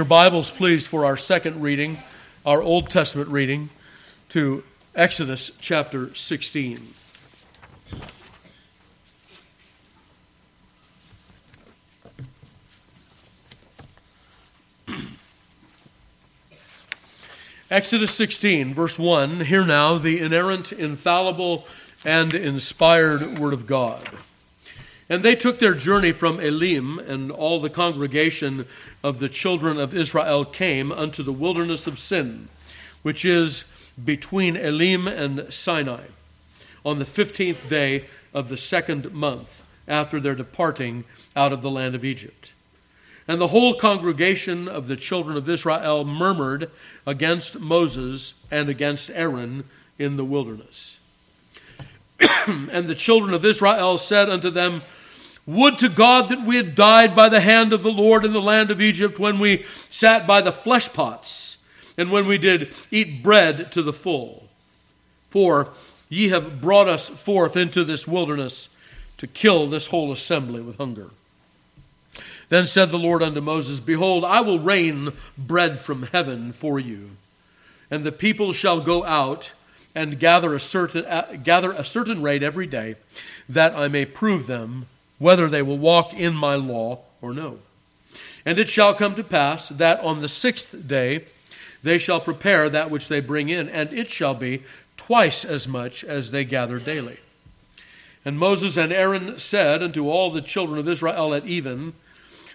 Your Bibles, please, for our second reading, our Old Testament reading, to Exodus chapter 16. Exodus 16, verse 1 Hear now the inerrant, infallible, and inspired Word of God. And they took their journey from Elim, and all the congregation of the children of Israel came unto the wilderness of Sin, which is between Elim and Sinai, on the fifteenth day of the second month after their departing out of the land of Egypt. And the whole congregation of the children of Israel murmured against Moses and against Aaron in the wilderness. and the children of Israel said unto them, would to God that we had died by the hand of the Lord in the land of Egypt when we sat by the flesh pots and when we did eat bread to the full. For ye have brought us forth into this wilderness to kill this whole assembly with hunger. Then said the Lord unto Moses, Behold, I will rain bread from heaven for you, and the people shall go out and gather a certain, uh, gather a certain rate every day, that I may prove them whether they will walk in my law or no. And it shall come to pass that on the sixth day they shall prepare that which they bring in, and it shall be twice as much as they gather daily. And Moses and Aaron said unto all the children of Israel at even,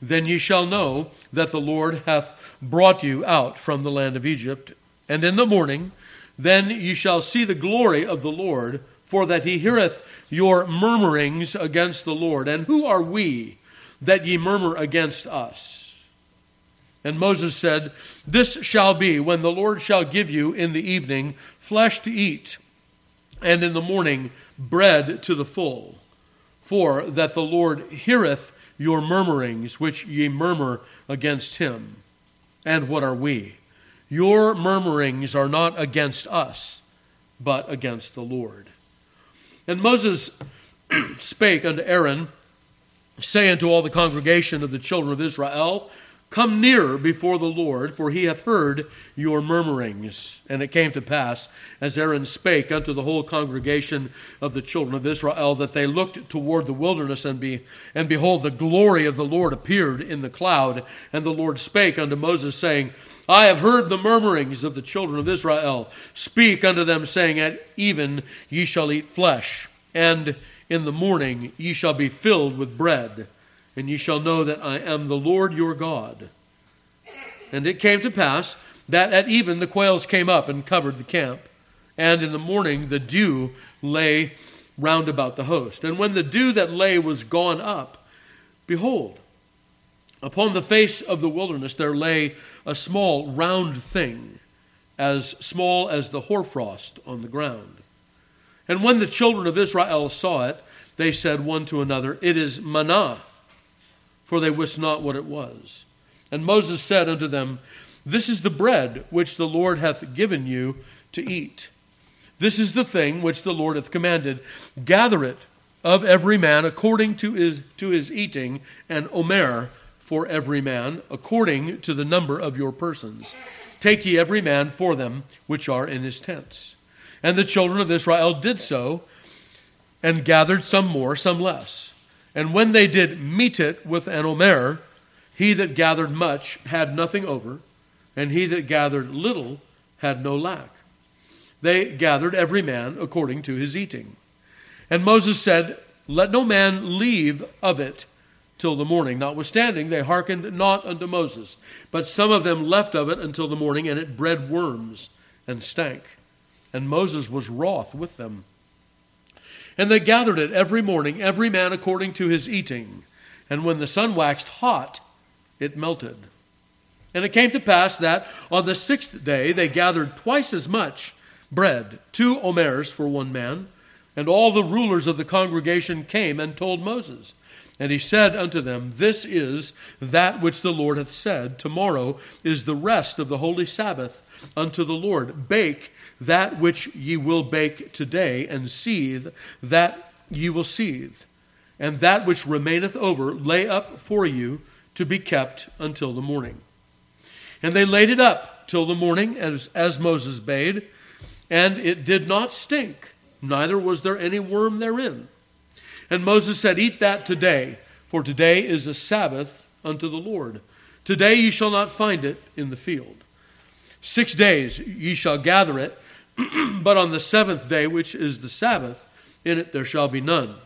Then ye shall know that the Lord hath brought you out from the land of Egypt. And in the morning, then ye shall see the glory of the Lord for that he heareth your murmurings against the Lord. And who are we that ye murmur against us? And Moses said, This shall be when the Lord shall give you in the evening flesh to eat, and in the morning bread to the full. For that the Lord heareth your murmurings which ye murmur against him. And what are we? Your murmurings are not against us, but against the Lord. And Moses spake unto Aaron, saying to all the congregation of the children of Israel, Come near before the Lord, for he hath heard your murmurings. And it came to pass, as Aaron spake unto the whole congregation of the children of Israel, that they looked toward the wilderness, and, be, and behold, the glory of the Lord appeared in the cloud. And the Lord spake unto Moses, saying, I have heard the murmurings of the children of Israel. Speak unto them, saying, At even ye shall eat flesh, and in the morning ye shall be filled with bread, and ye shall know that I am the Lord your God. And it came to pass that at even the quails came up and covered the camp, and in the morning the dew lay round about the host. And when the dew that lay was gone up, behold, Upon the face of the wilderness there lay a small round thing, as small as the hoarfrost on the ground. And when the children of Israel saw it, they said one to another, It is manna, for they wist not what it was. And Moses said unto them, This is the bread which the Lord hath given you to eat. This is the thing which the Lord hath commanded. Gather it of every man according to his, to his eating, and omer for every man, according to the number of your persons. Take ye every man for them which are in his tents. And the children of Israel did so, and gathered some more, some less. And when they did mete it with an omer, he that gathered much had nothing over, and he that gathered little had no lack. They gathered every man according to his eating. And Moses said, Let no man leave of it till the morning. Notwithstanding, they hearkened not unto Moses, but some of them left of it until the morning, and it bred worms and stank. And Moses was wroth with them. And they gathered it every morning, every man according to his eating. And when the sun waxed hot, it melted. And it came to pass that on the sixth day they gathered twice as much bread, two omers for one man. And all the rulers of the congregation came and told Moses. And he said unto them, This is that which the Lord hath said. Tomorrow is the rest of the holy Sabbath unto the Lord. Bake that which ye will bake today, and seethe that ye will seethe. And that which remaineth over lay up for you to be kept until the morning. And they laid it up till the morning, as, as Moses bade, and it did not stink, neither was there any worm therein. And Moses said, Eat that today, for today is a Sabbath unto the Lord. Today ye shall not find it in the field. Six days ye shall gather it, but on the seventh day, which is the Sabbath, in it there shall be none.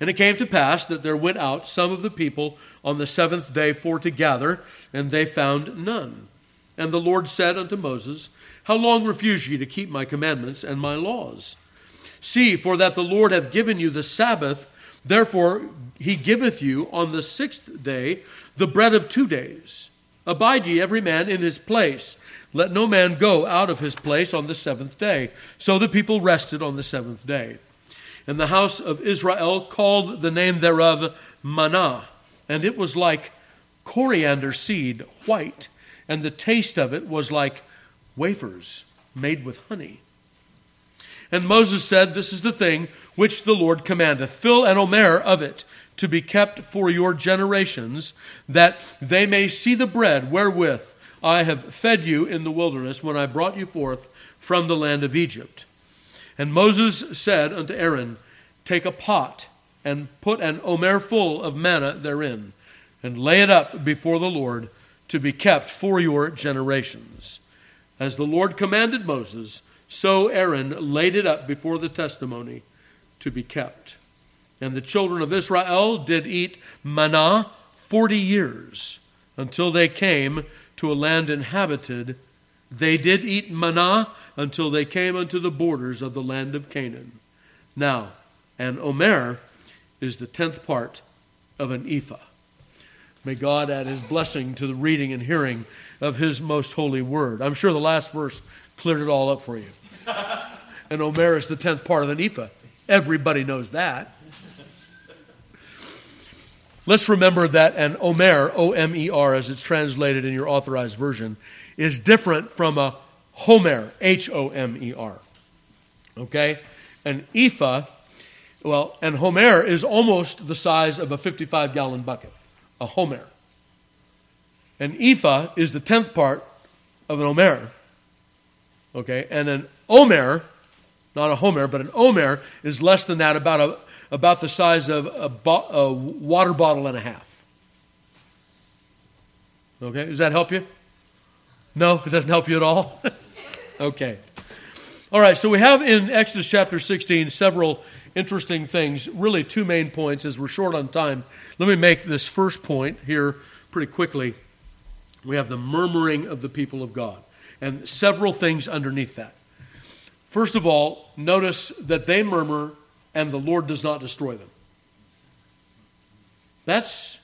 And it came to pass that there went out some of the people on the seventh day for to gather, and they found none. And the Lord said unto Moses, How long refuse ye to keep my commandments and my laws? See, for that the Lord hath given you the Sabbath, therefore he giveth you on the sixth day the bread of two days. Abide ye every man in his place. Let no man go out of his place on the seventh day. So the people rested on the seventh day. And the house of Israel called the name thereof manna, and it was like coriander seed, white, and the taste of it was like wafers made with honey. And Moses said, This is the thing which the Lord commandeth. Fill an omer of it to be kept for your generations, that they may see the bread wherewith I have fed you in the wilderness when I brought you forth from the land of Egypt. And Moses said unto Aaron, Take a pot and put an omer full of manna therein, and lay it up before the Lord to be kept for your generations. As the Lord commanded Moses, so Aaron laid it up before the testimony to be kept. And the children of Israel did eat manna forty years until they came to a land inhabited. They did eat manna until they came unto the borders of the land of Canaan. Now, an omer is the tenth part of an ephah. May God add his blessing to the reading and hearing of his most holy word. I'm sure the last verse cleared it all up for you. An omer is the tenth part of an ephah. Everybody knows that. Let's remember that an omer, O M E R, as it's translated in your authorized version, is different from a homer, H O M E R. Okay? An ephah, well, an homer is almost the size of a 55 gallon bucket, a homer. An ephah is the tenth part of an omer. Okay? And an omer, not a homer, but an omer is less than that, about a about the size of a, bo- a water bottle and a half. Okay, does that help you? No, it doesn't help you at all? okay. All right, so we have in Exodus chapter 16 several interesting things, really two main points as we're short on time. Let me make this first point here pretty quickly. We have the murmuring of the people of God and several things underneath that. First of all, notice that they murmur and the Lord does not destroy them. That's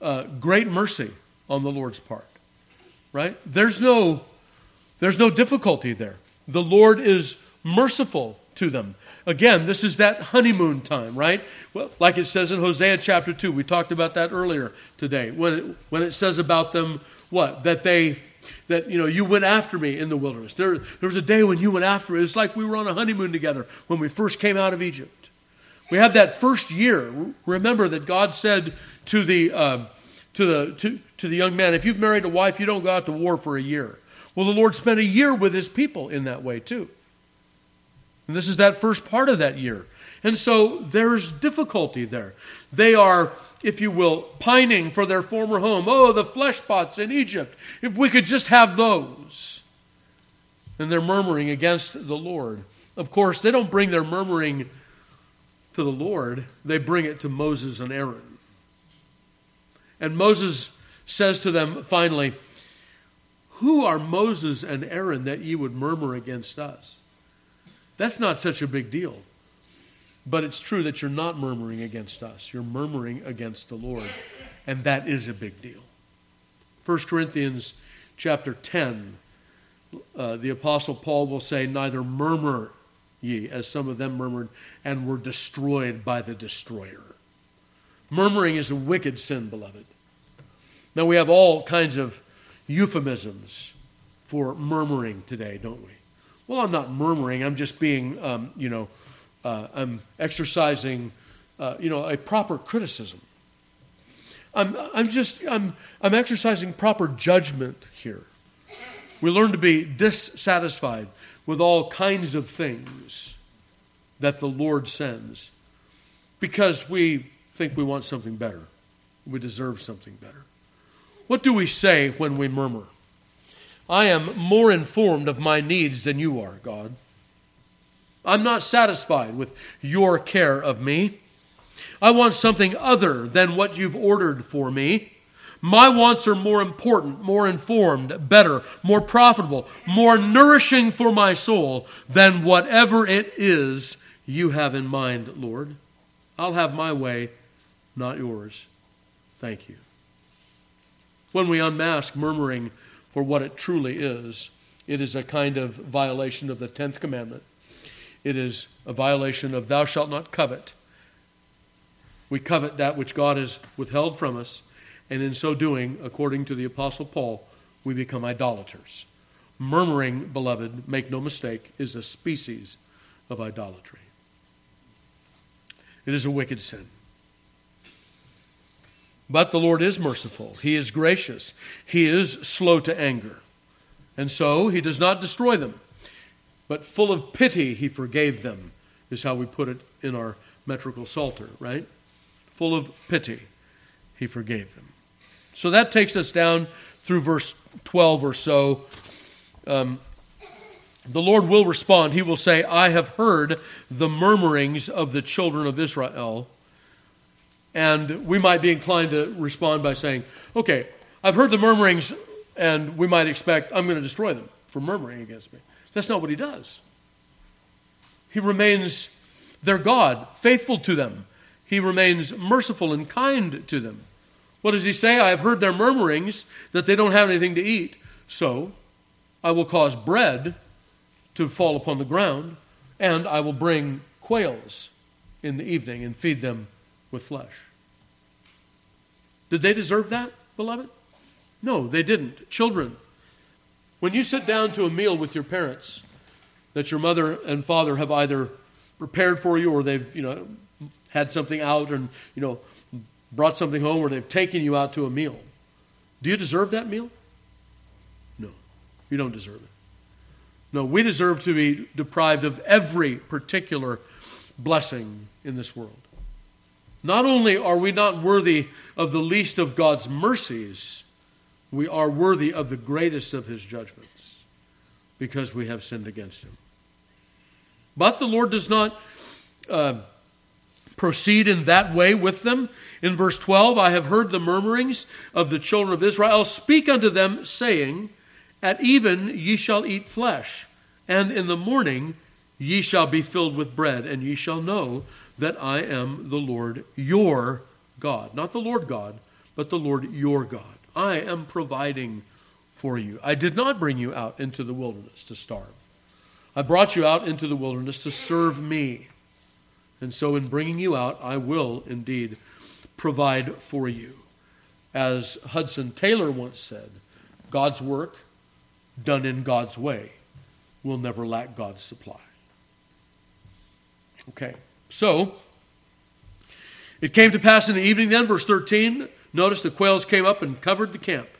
uh, great mercy on the Lord's part, right? There's no, there's no difficulty there. The Lord is merciful to them. Again, this is that honeymoon time, right? Well, like it says in Hosea chapter 2. We talked about that earlier today. When it, when it says about them, what? That they, that, you know, you went after me in the wilderness. There, there was a day when you went after me. It's like we were on a honeymoon together when we first came out of Egypt. We have that first year. Remember that God said to the, uh, to, the, to, to the young man, if you've married a wife, you don't go out to war for a year. Well, the Lord spent a year with his people in that way, too. And this is that first part of that year. And so there's difficulty there. They are, if you will, pining for their former home. Oh, the flesh pots in Egypt. If we could just have those. And they're murmuring against the Lord. Of course, they don't bring their murmuring to the Lord, they bring it to Moses and Aaron. And Moses says to them finally, Who are Moses and Aaron that ye would murmur against us? That's not such a big deal. But it's true that you're not murmuring against us. You're murmuring against the Lord. And that is a big deal. 1 Corinthians chapter 10, uh, the Apostle Paul will say, Neither murmur ye, as some of them murmured, and were destroyed by the destroyer. Murmuring is a wicked sin, beloved. Now, we have all kinds of euphemisms for murmuring today, don't we? Well, I'm not murmuring, I'm just being, um, you know, uh, I'm exercising, uh, you know, a proper criticism. I'm, I'm just, I'm, I'm exercising proper judgment here. We learn to be dissatisfied with all kinds of things that the Lord sends because we think we want something better. We deserve something better. What do we say when we murmur? I am more informed of my needs than you are, God. I'm not satisfied with your care of me. I want something other than what you've ordered for me. My wants are more important, more informed, better, more profitable, more nourishing for my soul than whatever it is you have in mind, Lord. I'll have my way, not yours. Thank you. When we unmask murmuring for what it truly is, it is a kind of violation of the 10th commandment. It is a violation of thou shalt not covet. We covet that which God has withheld from us, and in so doing, according to the Apostle Paul, we become idolaters. Murmuring, beloved, make no mistake, is a species of idolatry. It is a wicked sin. But the Lord is merciful, He is gracious, He is slow to anger. And so He does not destroy them, but full of pity, He forgave them, is how we put it in our metrical psalter, right? Full of pity, He forgave them. So that takes us down through verse 12 or so. Um, the Lord will respond. He will say, I have heard the murmurings of the children of Israel and we might be inclined to respond by saying, okay, I've heard the murmurings, and we might expect I'm going to destroy them for murmuring against me. That's not what he does. He remains their God, faithful to them. He remains merciful and kind to them. What does he say? I have heard their murmurings that they don't have anything to eat. So I will cause bread to fall upon the ground, and I will bring quails in the evening and feed them with flesh. Did they deserve that, beloved? No, they didn't. Children, when you sit down to a meal with your parents that your mother and father have either prepared for you or they've, you know, had something out and, you know, brought something home or they've taken you out to a meal, do you deserve that meal? No, you don't deserve it. No, we deserve to be deprived of every particular blessing in this world. Not only are we not worthy of the least of God's mercies, we are worthy of the greatest of his judgments because we have sinned against him. But the Lord does not uh, proceed in that way with them. In verse 12, I have heard the murmurings of the children of Israel. Speak unto them, saying, At even ye shall eat flesh, and in the morning ye shall be filled with bread, and ye shall know that I am the Lord your God. Not the Lord God, but the Lord your God. I am providing for you. I did not bring you out into the wilderness to starve. I brought you out into the wilderness to serve me. And so, in bringing you out, I will indeed provide for you. As Hudson Taylor once said, God's work, done in God's way, will never lack God's supply. Okay. So, it came to pass in the evening then, verse 13, notice the quails came up and covered the camp.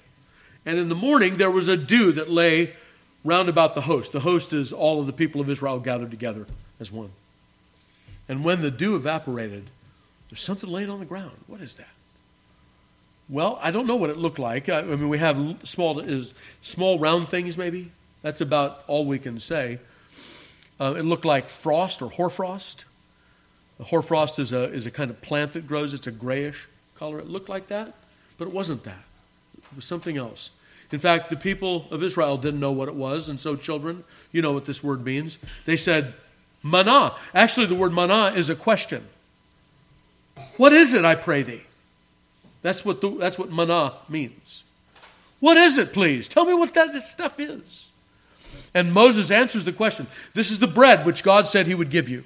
And in the morning there was a dew that lay round about the host. The host is all of the people of Israel gathered together as one. And when the dew evaporated, there's something laying on the ground. What is that? Well, I don't know what it looked like. I, mean, we have small, small round things, maybe. That's about all we can say. Uh, it looked like frost or hoarfrost. The hoarfrost is a, is a kind of plant that grows. It's a grayish color. It looked like that, but it wasn't that. It was something else. In fact, the people of Israel didn't know what it was, and so, children, you know what this word means. They said, Manna. Actually, the word manna is a question. What is it, I pray thee? That's what, the, that's what manna means. What is it, please? Tell me what that stuff is. And Moses answers the question This is the bread which God said he would give you.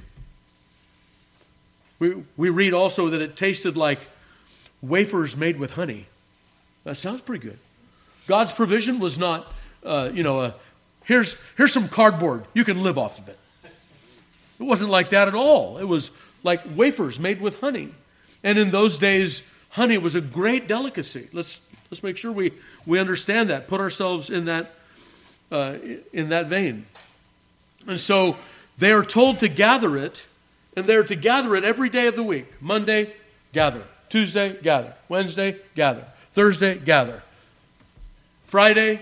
We, we read also that it tasted like wafers made with honey. That sounds pretty good. God's provision was not, uh, you know, a, here's, here's some cardboard. You can live off of it. It wasn't like that at all. It was like wafers made with honey. And in those days, honey was a great delicacy. Let's, let's make sure we, we understand that, put ourselves in that, uh, in that vein. And so they are told to gather it, and they're to gather it every day of the week. Monday, gather. Tuesday, gather. Wednesday, gather. Thursday, gather. Friday,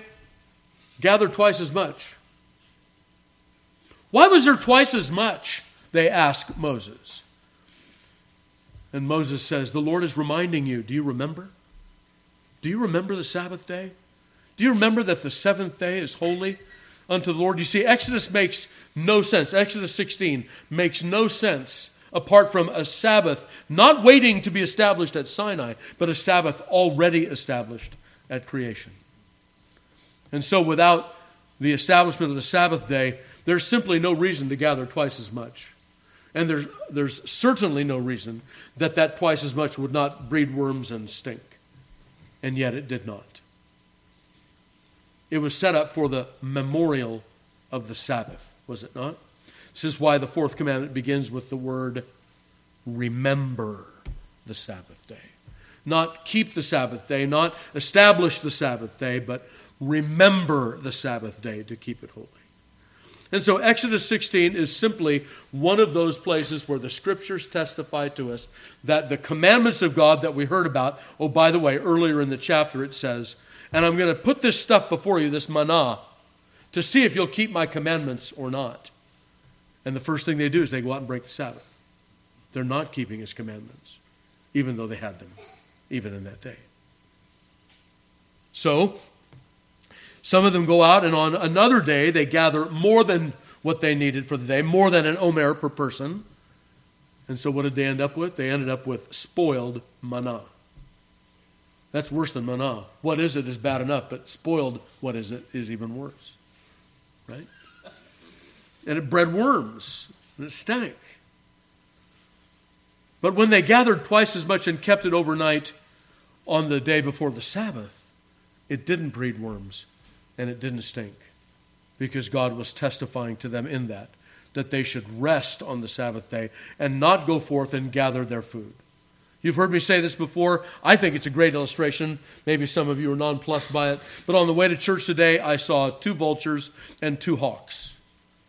gather twice as much. Why was there twice as much? They ask Moses. And Moses says, The Lord is reminding you. Do you remember? Do you remember the Sabbath day? Do you remember that the seventh day is holy unto the Lord? You see, Exodus makes no sense. Exodus 16 makes no sense apart from a Sabbath not waiting to be established at Sinai, but a Sabbath already established at creation. And so, without the establishment of the Sabbath day, there's simply no reason to gather twice as much. And there's, there's certainly no reason that that twice as much would not breed worms and stink. And yet it did not. It was set up for the memorial of the Sabbath, was it not? This is why the fourth commandment begins with the word remember the Sabbath day. Not keep the Sabbath day, not establish the Sabbath day, but remember the Sabbath day to keep it holy. And so Exodus 16 is simply one of those places where the scriptures testify to us that the commandments of God that we heard about, oh, by the way, earlier in the chapter it says, and I'm going to put this stuff before you, this manna, to see if you'll keep my commandments or not. And the first thing they do is they go out and break the Sabbath. They're not keeping his commandments, even though they had them, even in that day. So, some of them go out, and on another day, they gather more than what they needed for the day, more than an omer per person. And so, what did they end up with? They ended up with spoiled manna. That's worse than manna. What is it is bad enough, but spoiled, what is it, is even worse. Right? And it bred worms, and it stank. But when they gathered twice as much and kept it overnight on the day before the Sabbath, it didn't breed worms and it didn't stink because God was testifying to them in that, that they should rest on the Sabbath day and not go forth and gather their food. You've heard me say this before. I think it's a great illustration. Maybe some of you are nonplussed by it. But on the way to church today, I saw two vultures and two hawks.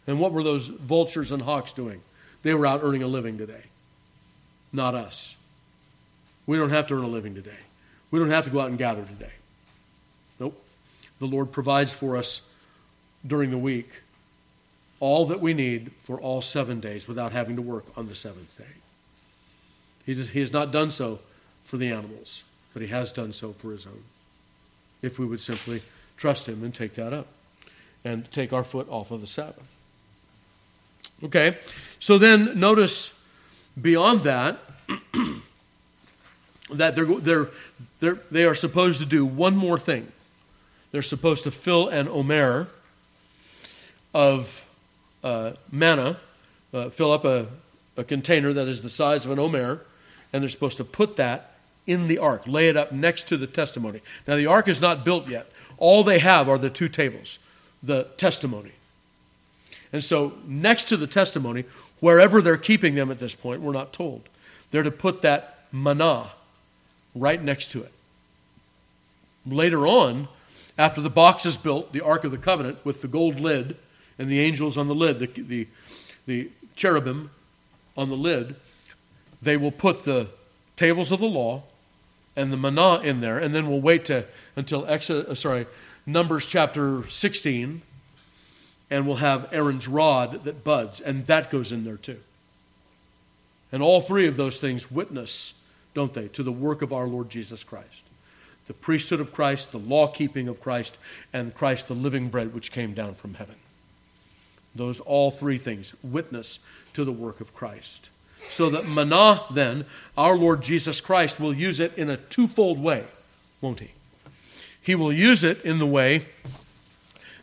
And what were those vultures and hawks doing? They were out earning a living today, not us. We don't have to earn a living today. We don't have to go out and gather today Nope. the Lord provides for us during the week all that we need for all seven days without having to work on the seventh day. He, he has not done so for the animals, but he has done so for his own. If we would simply trust him and take that up and take our foot off of the Sabbath. Okay, so then notice beyond that that they're, they're, they're, they are supposed to do one more thing. They're supposed to fill an omer of uh, manna, uh, fill up a, a container that is the size of an omer, and they're supposed to put that in the ark, lay it up next to the testimony. Now, the ark is not built yet. All they have are the two tables, the testimony. And so, next to the testimony, wherever they're keeping them at this point, we're not told. They're to put that manna right next to it. Later on, after the box is built, the Ark of the Covenant with the gold lid and the angels on the lid, the, the, the cherubim on the lid, they will put the tables of the law and the manna in there, and then we'll wait to, until Exodus, uh, sorry, Numbers chapter 16, and we'll have Aaron's rod that buds, and that goes in there too. And all three of those things witness, don't they, to the work of our Lord Jesus Christ the priesthood of Christ, the law keeping of Christ, and Christ, the living bread which came down from heaven. Those all three things witness to the work of Christ. So that manna, then, our Lord Jesus Christ will use it in a twofold way, won't he? He will use it in the way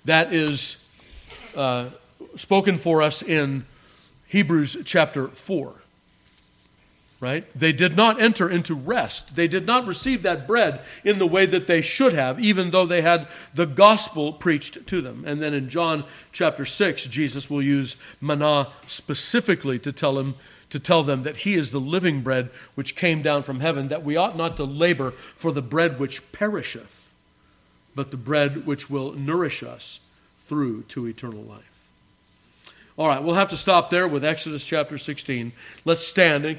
that is uh, spoken for us in Hebrews chapter 4 right? They did not enter into rest. They did not receive that bread in the way that they should have, even though they had the gospel preached to them. And then in John chapter 6, Jesus will use manna specifically to tell him to tell them that he is the living bread which came down from heaven, that we ought not to labor for the bread which perisheth, but the bread which will nourish us through to eternal life. All right, we'll have to stop there with Exodus chapter 16. Let's stand and